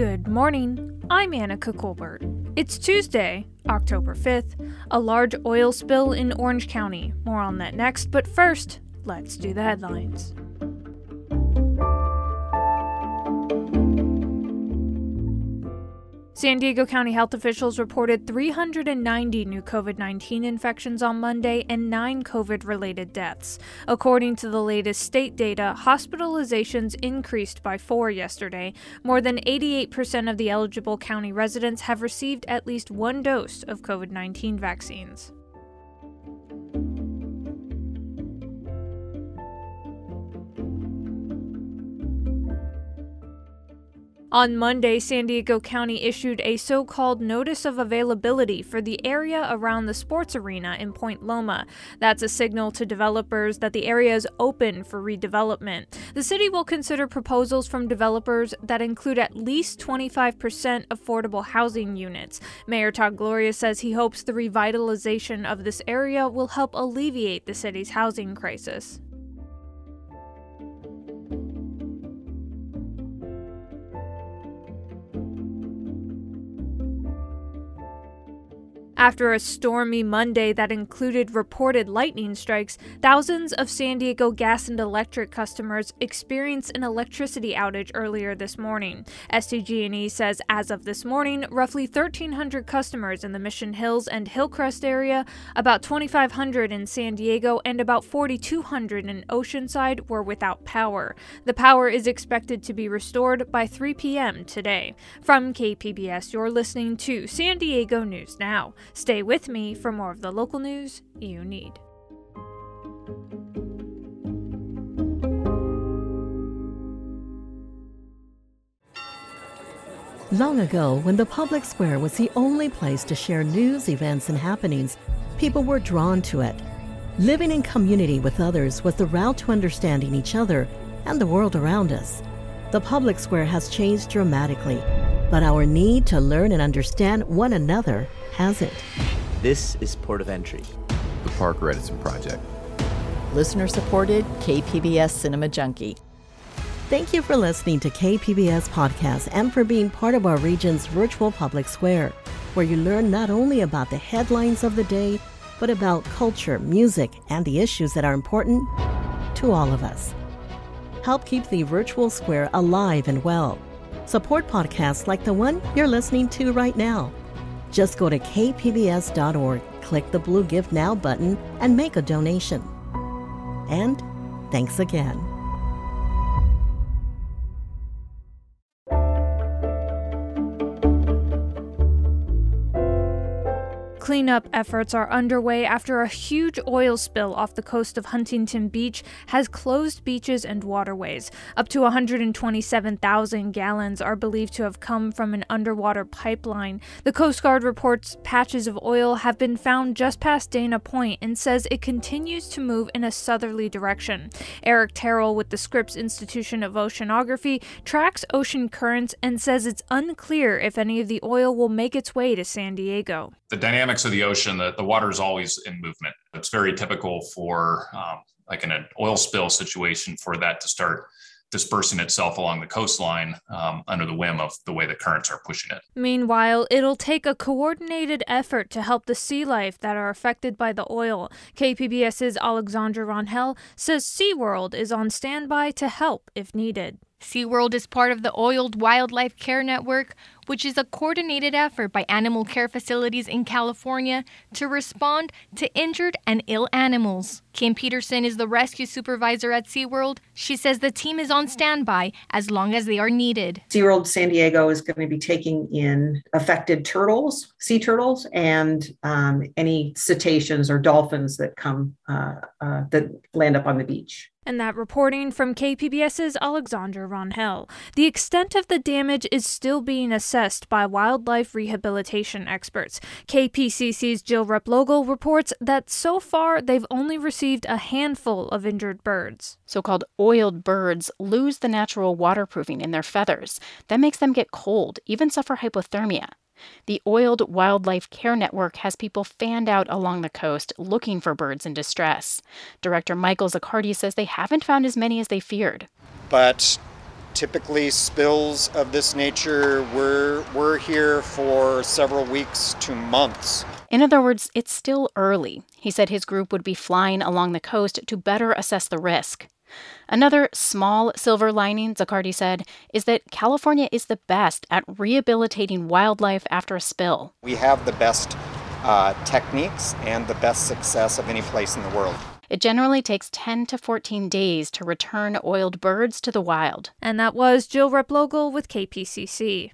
Good morning. I'm Anica Colbert. It's Tuesday, October 5th. A large oil spill in Orange County. More on that next, but first, let's do the headlines. San Diego County health officials reported 390 new COVID 19 infections on Monday and nine COVID related deaths. According to the latest state data, hospitalizations increased by four yesterday. More than 88% of the eligible county residents have received at least one dose of COVID 19 vaccines. On Monday, San Diego County issued a so called notice of availability for the area around the sports arena in Point Loma. That's a signal to developers that the area is open for redevelopment. The city will consider proposals from developers that include at least 25% affordable housing units. Mayor Todd Gloria says he hopes the revitalization of this area will help alleviate the city's housing crisis. After a stormy Monday that included reported lightning strikes, thousands of San Diego gas and electric customers experienced an electricity outage earlier this morning. SDG&E says as of this morning, roughly 1,300 customers in the Mission Hills and Hillcrest area, about 2,500 in San Diego, and about 4,200 in Oceanside were without power. The power is expected to be restored by 3 p.m. today. From KPBS, you're listening to San Diego News Now. Stay with me for more of the local news you need. Long ago, when the public square was the only place to share news, events, and happenings, people were drawn to it. Living in community with others was the route to understanding each other and the world around us. The public square has changed dramatically, but our need to learn and understand one another hasn't. This is Port of Entry, the Parker Edison Project. Listener supported KPBS Cinema Junkie. Thank you for listening to KPBS Podcast and for being part of our region's virtual public square, where you learn not only about the headlines of the day, but about culture, music, and the issues that are important to all of us. Help keep the virtual square alive and well. Support podcasts like the one you're listening to right now. Just go to kpbs.org, click the blue Give Now button, and make a donation. And thanks again. Cleanup efforts are underway after a huge oil spill off the coast of Huntington Beach has closed beaches and waterways. Up to 127,000 gallons are believed to have come from an underwater pipeline. The Coast Guard reports patches of oil have been found just past Dana Point and says it continues to move in a southerly direction. Eric Terrill with the Scripps Institution of Oceanography tracks ocean currents and says it's unclear if any of the oil will make its way to San Diego. The dynamics of the ocean, the, the water is always in movement. It's very typical for, um, like in an oil spill situation, for that to start dispersing itself along the coastline um, under the whim of the way the currents are pushing it. Meanwhile, it'll take a coordinated effort to help the sea life that are affected by the oil. KPBS's Alexandra Rangel says SeaWorld is on standby to help if needed. SeaWorld is part of the Oiled Wildlife Care Network, which is a coordinated effort by animal care facilities in California to respond to injured and ill animals. Kim Peterson is the rescue supervisor at SeaWorld. She says the team is on standby as long as they are needed. SeaWorld San Diego is going to be taking in affected turtles, sea turtles, and um, any cetaceans or dolphins that come uh, uh, that land up on the beach. And that reporting from KPBS's Alexandra Rangel. The extent of the damage is still being assessed by wildlife rehabilitation experts. KPCC's Jill Replogle reports that so far they've only received a handful of injured birds. So called oiled birds lose the natural waterproofing in their feathers. That makes them get cold, even suffer hypothermia. The Oiled Wildlife Care Network has people fanned out along the coast looking for birds in distress. Director Michael Ziccardi says they haven't found as many as they feared. But Typically, spills of this nature, we're, we're here for several weeks to months. In other words, it's still early. He said his group would be flying along the coast to better assess the risk. Another small silver lining, Ziccardi said, is that California is the best at rehabilitating wildlife after a spill. We have the best uh, techniques and the best success of any place in the world. It generally takes 10 to 14 days to return oiled birds to the wild. And that was Jill Replogle with KPCC.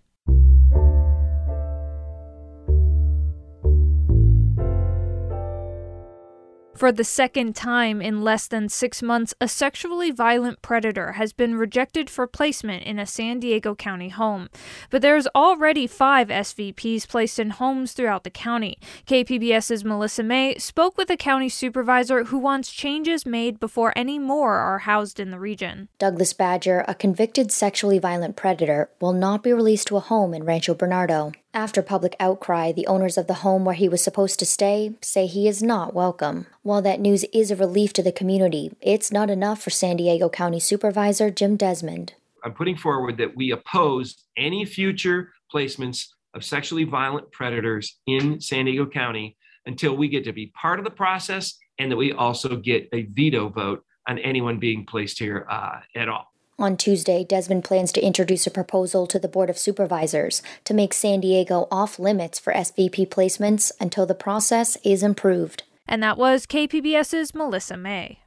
For the second time in less than six months, a sexually violent predator has been rejected for placement in a San Diego County home. But there's already five SVPs placed in homes throughout the county. KPBS's Melissa Mae spoke with a county supervisor who wants changes made before any more are housed in the region. Douglas Badger, a convicted sexually violent predator, will not be released to a home in Rancho Bernardo. After public outcry, the owners of the home where he was supposed to stay say he is not welcome. While that news is a relief to the community, it's not enough for San Diego County Supervisor Jim Desmond. I'm putting forward that we oppose any future placements of sexually violent predators in San Diego County until we get to be part of the process and that we also get a veto vote on anyone being placed here uh, at all. On Tuesday, Desmond plans to introduce a proposal to the Board of Supervisors to make San Diego off limits for SVP placements until the process is improved. And that was KPBS's Melissa Mae.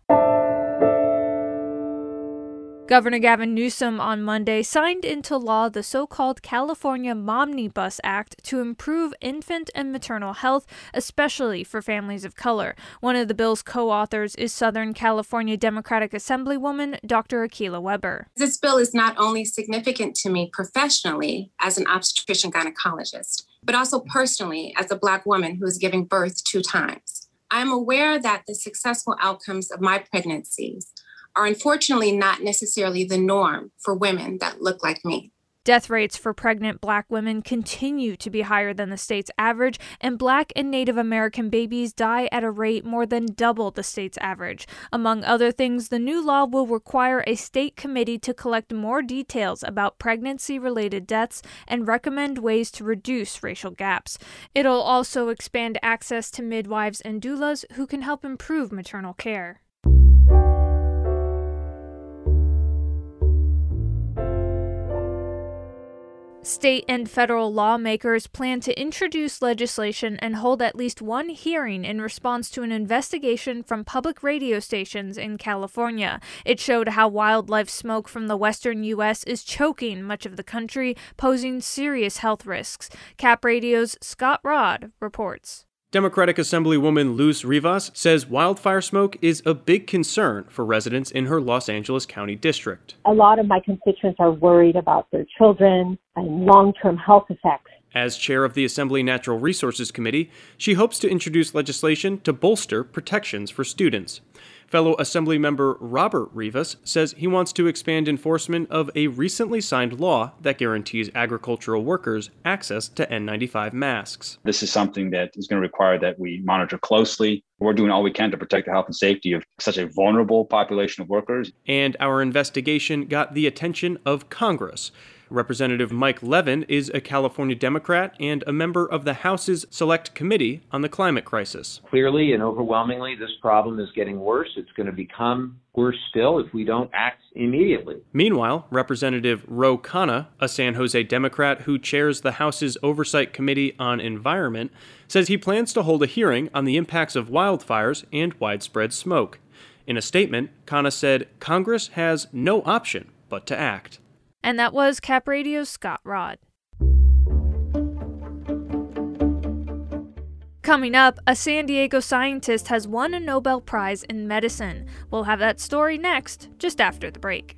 Governor Gavin Newsom on Monday signed into law the so called California Momnibus Act to improve infant and maternal health, especially for families of color. One of the bill's co authors is Southern California Democratic Assemblywoman Dr. Akilah Weber. This bill is not only significant to me professionally as an obstetrician gynecologist, but also personally as a Black woman who is giving birth two times. I am aware that the successful outcomes of my pregnancies are unfortunately not necessarily the norm for women that look like me. Death rates for pregnant black women continue to be higher than the state's average, and black and Native American babies die at a rate more than double the state's average. Among other things, the new law will require a state committee to collect more details about pregnancy related deaths and recommend ways to reduce racial gaps. It'll also expand access to midwives and doulas who can help improve maternal care. State and federal lawmakers plan to introduce legislation and hold at least one hearing in response to an investigation from public radio stations in California. It showed how wildlife smoke from the western U.S. is choking much of the country, posing serious health risks. Cap Radio's Scott Rodd reports. Democratic Assemblywoman Luz Rivas says wildfire smoke is a big concern for residents in her Los Angeles County district. A lot of my constituents are worried about their children and long term health effects. As chair of the Assembly Natural Resources Committee, she hopes to introduce legislation to bolster protections for students. Fellow Assemblymember Robert Rivas says he wants to expand enforcement of a recently signed law that guarantees agricultural workers access to N95 masks. This is something that is going to require that we monitor closely. We're doing all we can to protect the health and safety of such a vulnerable population of workers. And our investigation got the attention of Congress. Representative Mike Levin is a California Democrat and a member of the House's Select Committee on the Climate Crisis. Clearly and overwhelmingly, this problem is getting worse. It's going to become worse still if we don't act immediately. Meanwhile, Representative Ro Khanna, a San Jose Democrat who chairs the House's Oversight Committee on Environment, says he plans to hold a hearing on the impacts of wildfires and widespread smoke. In a statement, Khanna said Congress has no option but to act. And that was Cap Radio's Scott Rodd. Coming up, a San Diego scientist has won a Nobel Prize in medicine. We'll have that story next, just after the break.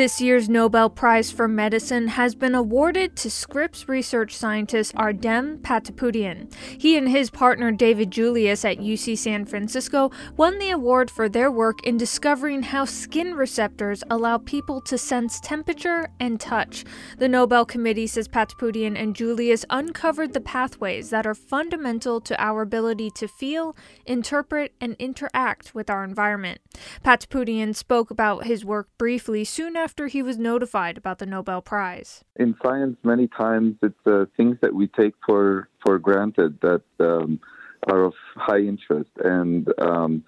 This year's Nobel Prize for Medicine has been awarded to Scripps research scientist Ardem Patapoutian. He and his partner David Julius at UC San Francisco won the award for their work in discovering how skin receptors allow people to sense temperature and touch. The Nobel Committee says Patapoutian and Julius uncovered the pathways that are fundamental to our ability to feel, interpret, and interact with our environment. Patapoutian spoke about his work briefly soon after after he was notified about the Nobel Prize. In science, many times it's uh, things that we take for for granted that um, are of high interest, and um,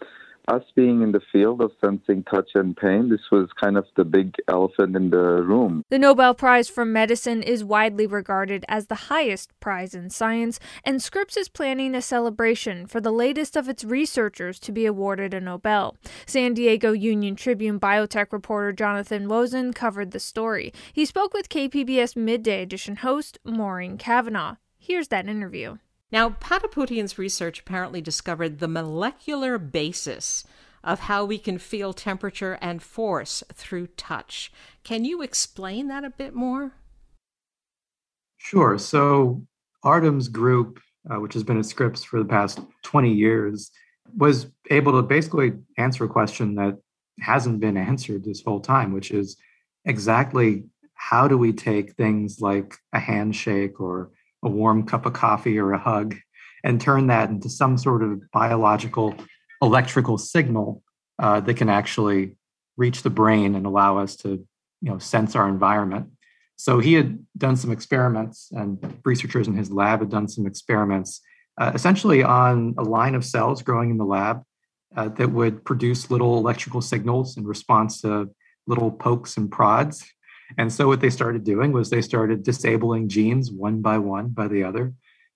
us being in the field of sensing touch and pain, this was kind of the big elephant in the room. The Nobel Prize for Medicine is widely regarded as the highest prize in science, and Scripps is planning a celebration for the latest of its researchers to be awarded a Nobel. San Diego Union Tribune biotech reporter Jonathan Wosen covered the story. He spoke with KPBS Midday Edition host Maureen Cavanaugh. Here's that interview. Now, Patapoutian's research apparently discovered the molecular basis of how we can feel temperature and force through touch. Can you explain that a bit more? Sure. So, Ardem's group, uh, which has been at Scripps for the past 20 years, was able to basically answer a question that hasn't been answered this whole time, which is exactly how do we take things like a handshake or a warm cup of coffee or a hug and turn that into some sort of biological electrical signal uh, that can actually reach the brain and allow us to you know sense our environment. So he had done some experiments and researchers in his lab had done some experiments uh, essentially on a line of cells growing in the lab uh, that would produce little electrical signals in response to little pokes and prods and so what they started doing was they started disabling genes one by one by the other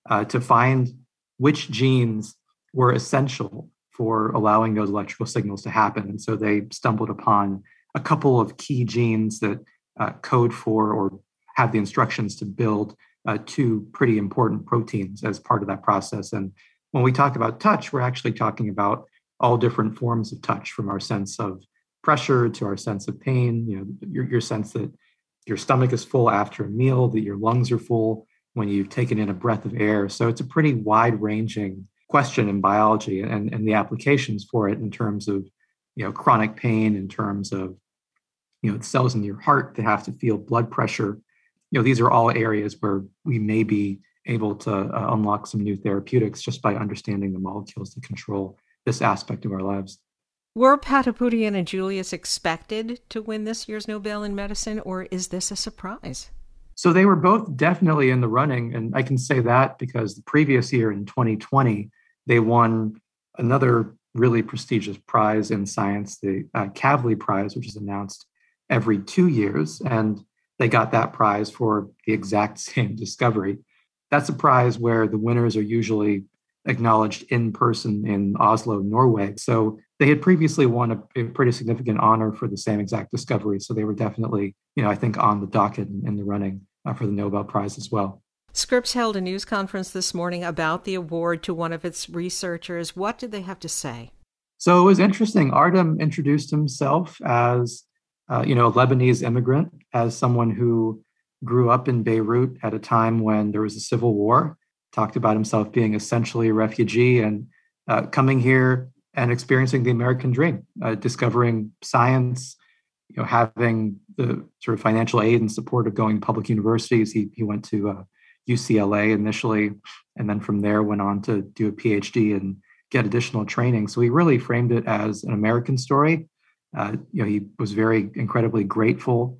uh, to find which genes were essential for allowing those electrical signals to happen. And so they stumbled upon a couple of key genes that uh, code for or have the instructions to build uh, two pretty important proteins as part of that process. And when we talk about touch, we're actually talking about all different forms of touch from our sense of pressure to our sense of pain, you know, your, your sense that your stomach is full after a meal, that your lungs are full when you've taken in a breath of air. So it's a pretty wide ranging question in biology and, and the applications for it in terms of you know chronic pain, in terms of you know cells in your heart that have to feel blood pressure. You know, these are all areas where we may be able to uh, unlock some new therapeutics just by understanding the molecules that control this aspect of our lives. Were Patapoutian and Julius expected to win this year's Nobel in Medicine, or is this a surprise? So they were both definitely in the running. And I can say that because the previous year in 2020, they won another really prestigious prize in science, the uh, Kavli Prize, which is announced every two years. And they got that prize for the exact same discovery. That's a prize where the winners are usually acknowledged in person in Oslo, Norway. So they had previously won a, a, pretty significant honor for the same exact discovery. So they were definitely, you know, I think on the docket in, in the running uh, for the Nobel Prize as well. Scripps held a news conference this morning about the award to one of its researchers. What did they have to say? So it was interesting. Ardem introduced himself as, uh, you know, a Lebanese immigrant, as someone who grew up in Beirut at a time when there was a civil war. Talked about himself being essentially a refugee and uh, coming here and experiencing the American dream, uh, discovering science, you know, having the sort of financial aid and support of going to public universities. He, he went to uh, UCLA initially, and then from there went on to do a PhD and get additional training. So he really framed it as an American story. Uh, you know, he was very incredibly grateful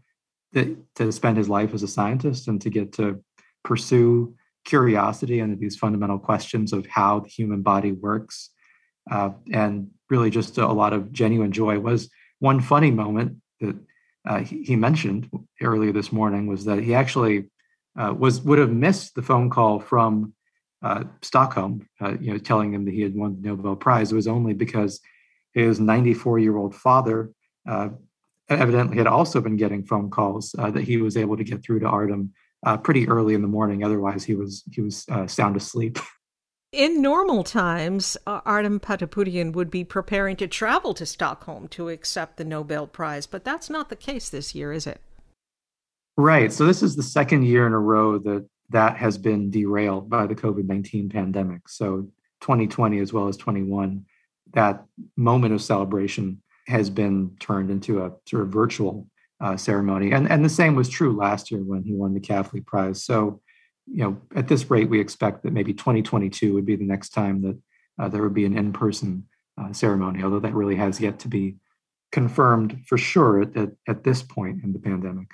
that, to spend his life as a scientist and to get to pursue curiosity and these fundamental questions of how the human body works. Uh, and really just a, lot of genuine joy was one funny moment that uh, he, mentioned earlier this morning was that he actually uh, was would have missed the phone call from uh, Stockholm, uh, you know, telling him that he had won the Nobel Prize. It was only because his 94 year old father uh, evidently had also been getting phone calls that he was able to get through to Ardem pretty early in the morning. Otherwise, he was he was sound asleep. In normal times, uh, Ardem Patapoutian would be preparing to travel to Stockholm to accept the Nobel Prize, but that's not the case this year, is it? Right. So this is the second year in a row that that has been derailed by the COVID nineteen pandemic. So 2020 as well as 21, that moment of celebration has been turned into a sort of virtual uh, ceremony. And, and the same was true last year when he won the Kavli Prize. So, you know, at this rate, we expect that maybe 2022 would be the next time that uh, there would be an in person uh, ceremony, although that really has yet to be confirmed for sure at, at, at this point in the pandemic.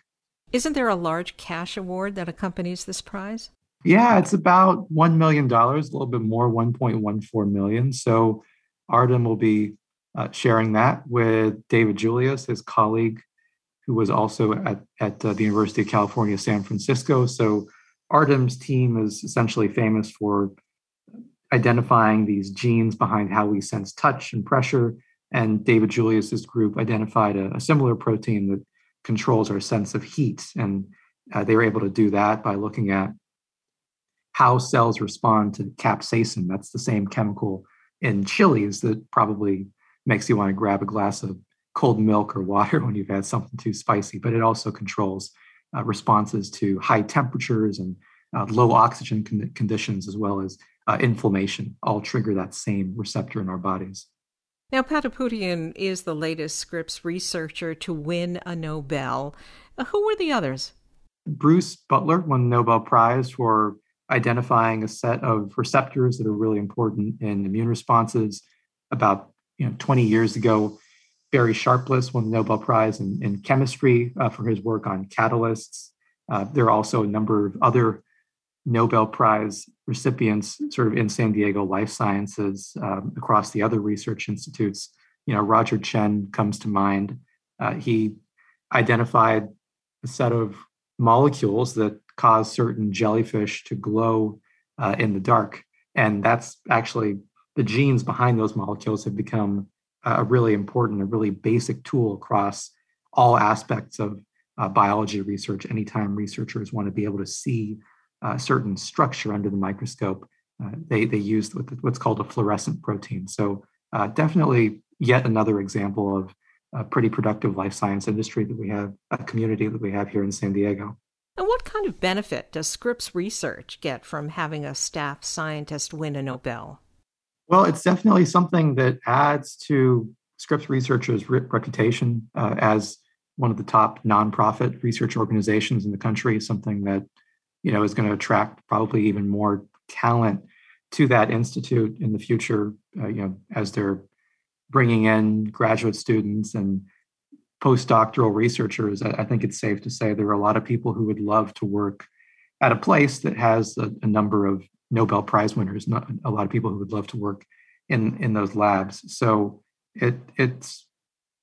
Isn't there a large cash award that accompanies this prize? Yeah, it's about $1 million, a little bit more, 1.14 million. So Ardem will be uh, sharing that with David Julius, his colleague who was also at, at uh, the University of California, San Francisco. So Ardem's team is essentially famous for identifying these genes behind how we sense touch and pressure. And David Julius's group identified a, a similar protein that controls our sense of heat. And uh, they were able to do that by looking at how cells respond to capsaicin. That's the same chemical in chilies that probably makes you want to grab a glass of cold milk or water when you've had something too spicy, but it also controls uh, responses to high temperatures and uh, low oxygen con- conditions, as well as uh, inflammation, all trigger that same receptor in our bodies. Now, Patapoutian is the latest Scripps researcher to win a Nobel. Uh, who were the others? Bruce Beutler won the Nobel Prize for identifying a set of receptors that are really important in immune responses. About you know 20 years ago, Barry Sharpless won the Nobel Prize in, in chemistry uh, for his work on catalysts. Uh, there are also a number of other Nobel Prize recipients sort of in San Diego life sciences um, across the other research institutes. You know, Roger Tsien comes to mind. Uh, he identified a set of molecules that cause certain jellyfish to glow uh, in the dark. And that's actually the genes behind those molecules have become a really important, a really basic tool across all aspects of uh, biology research. Anytime researchers want to be able to see a certain structure under the microscope, uh, they they use what's called a fluorescent protein. So uh, definitely yet another example of a pretty productive life science industry that we have, a community that we have here in San Diego. And what kind of benefit does Scripps Research get from having a staff scientist win a Nobel? Well, it's definitely something that adds to Scripps Research's reputation uh, as one of the top nonprofit research organizations in the country. Something that you know is going to attract probably even more talent to that institute in the future. Uh, you know, as they're bringing in graduate students and postdoctoral researchers, I, I think it's safe to say there are a lot of people who would love to work at a place that has a, a number of Nobel Prize winners, not a lot of people who would love to work in in those labs. So it it's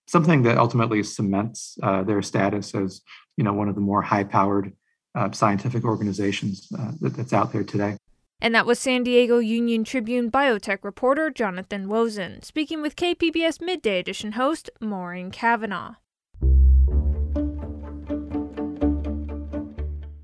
something that ultimately cements uh, their status as you know one of the more high powered uh, scientific organizations uh, that, that's out there today. And that was San Diego Union Tribune biotech reporter Jonathan Wosen speaking with KPBS Midday Edition host Maureen Cavanaugh.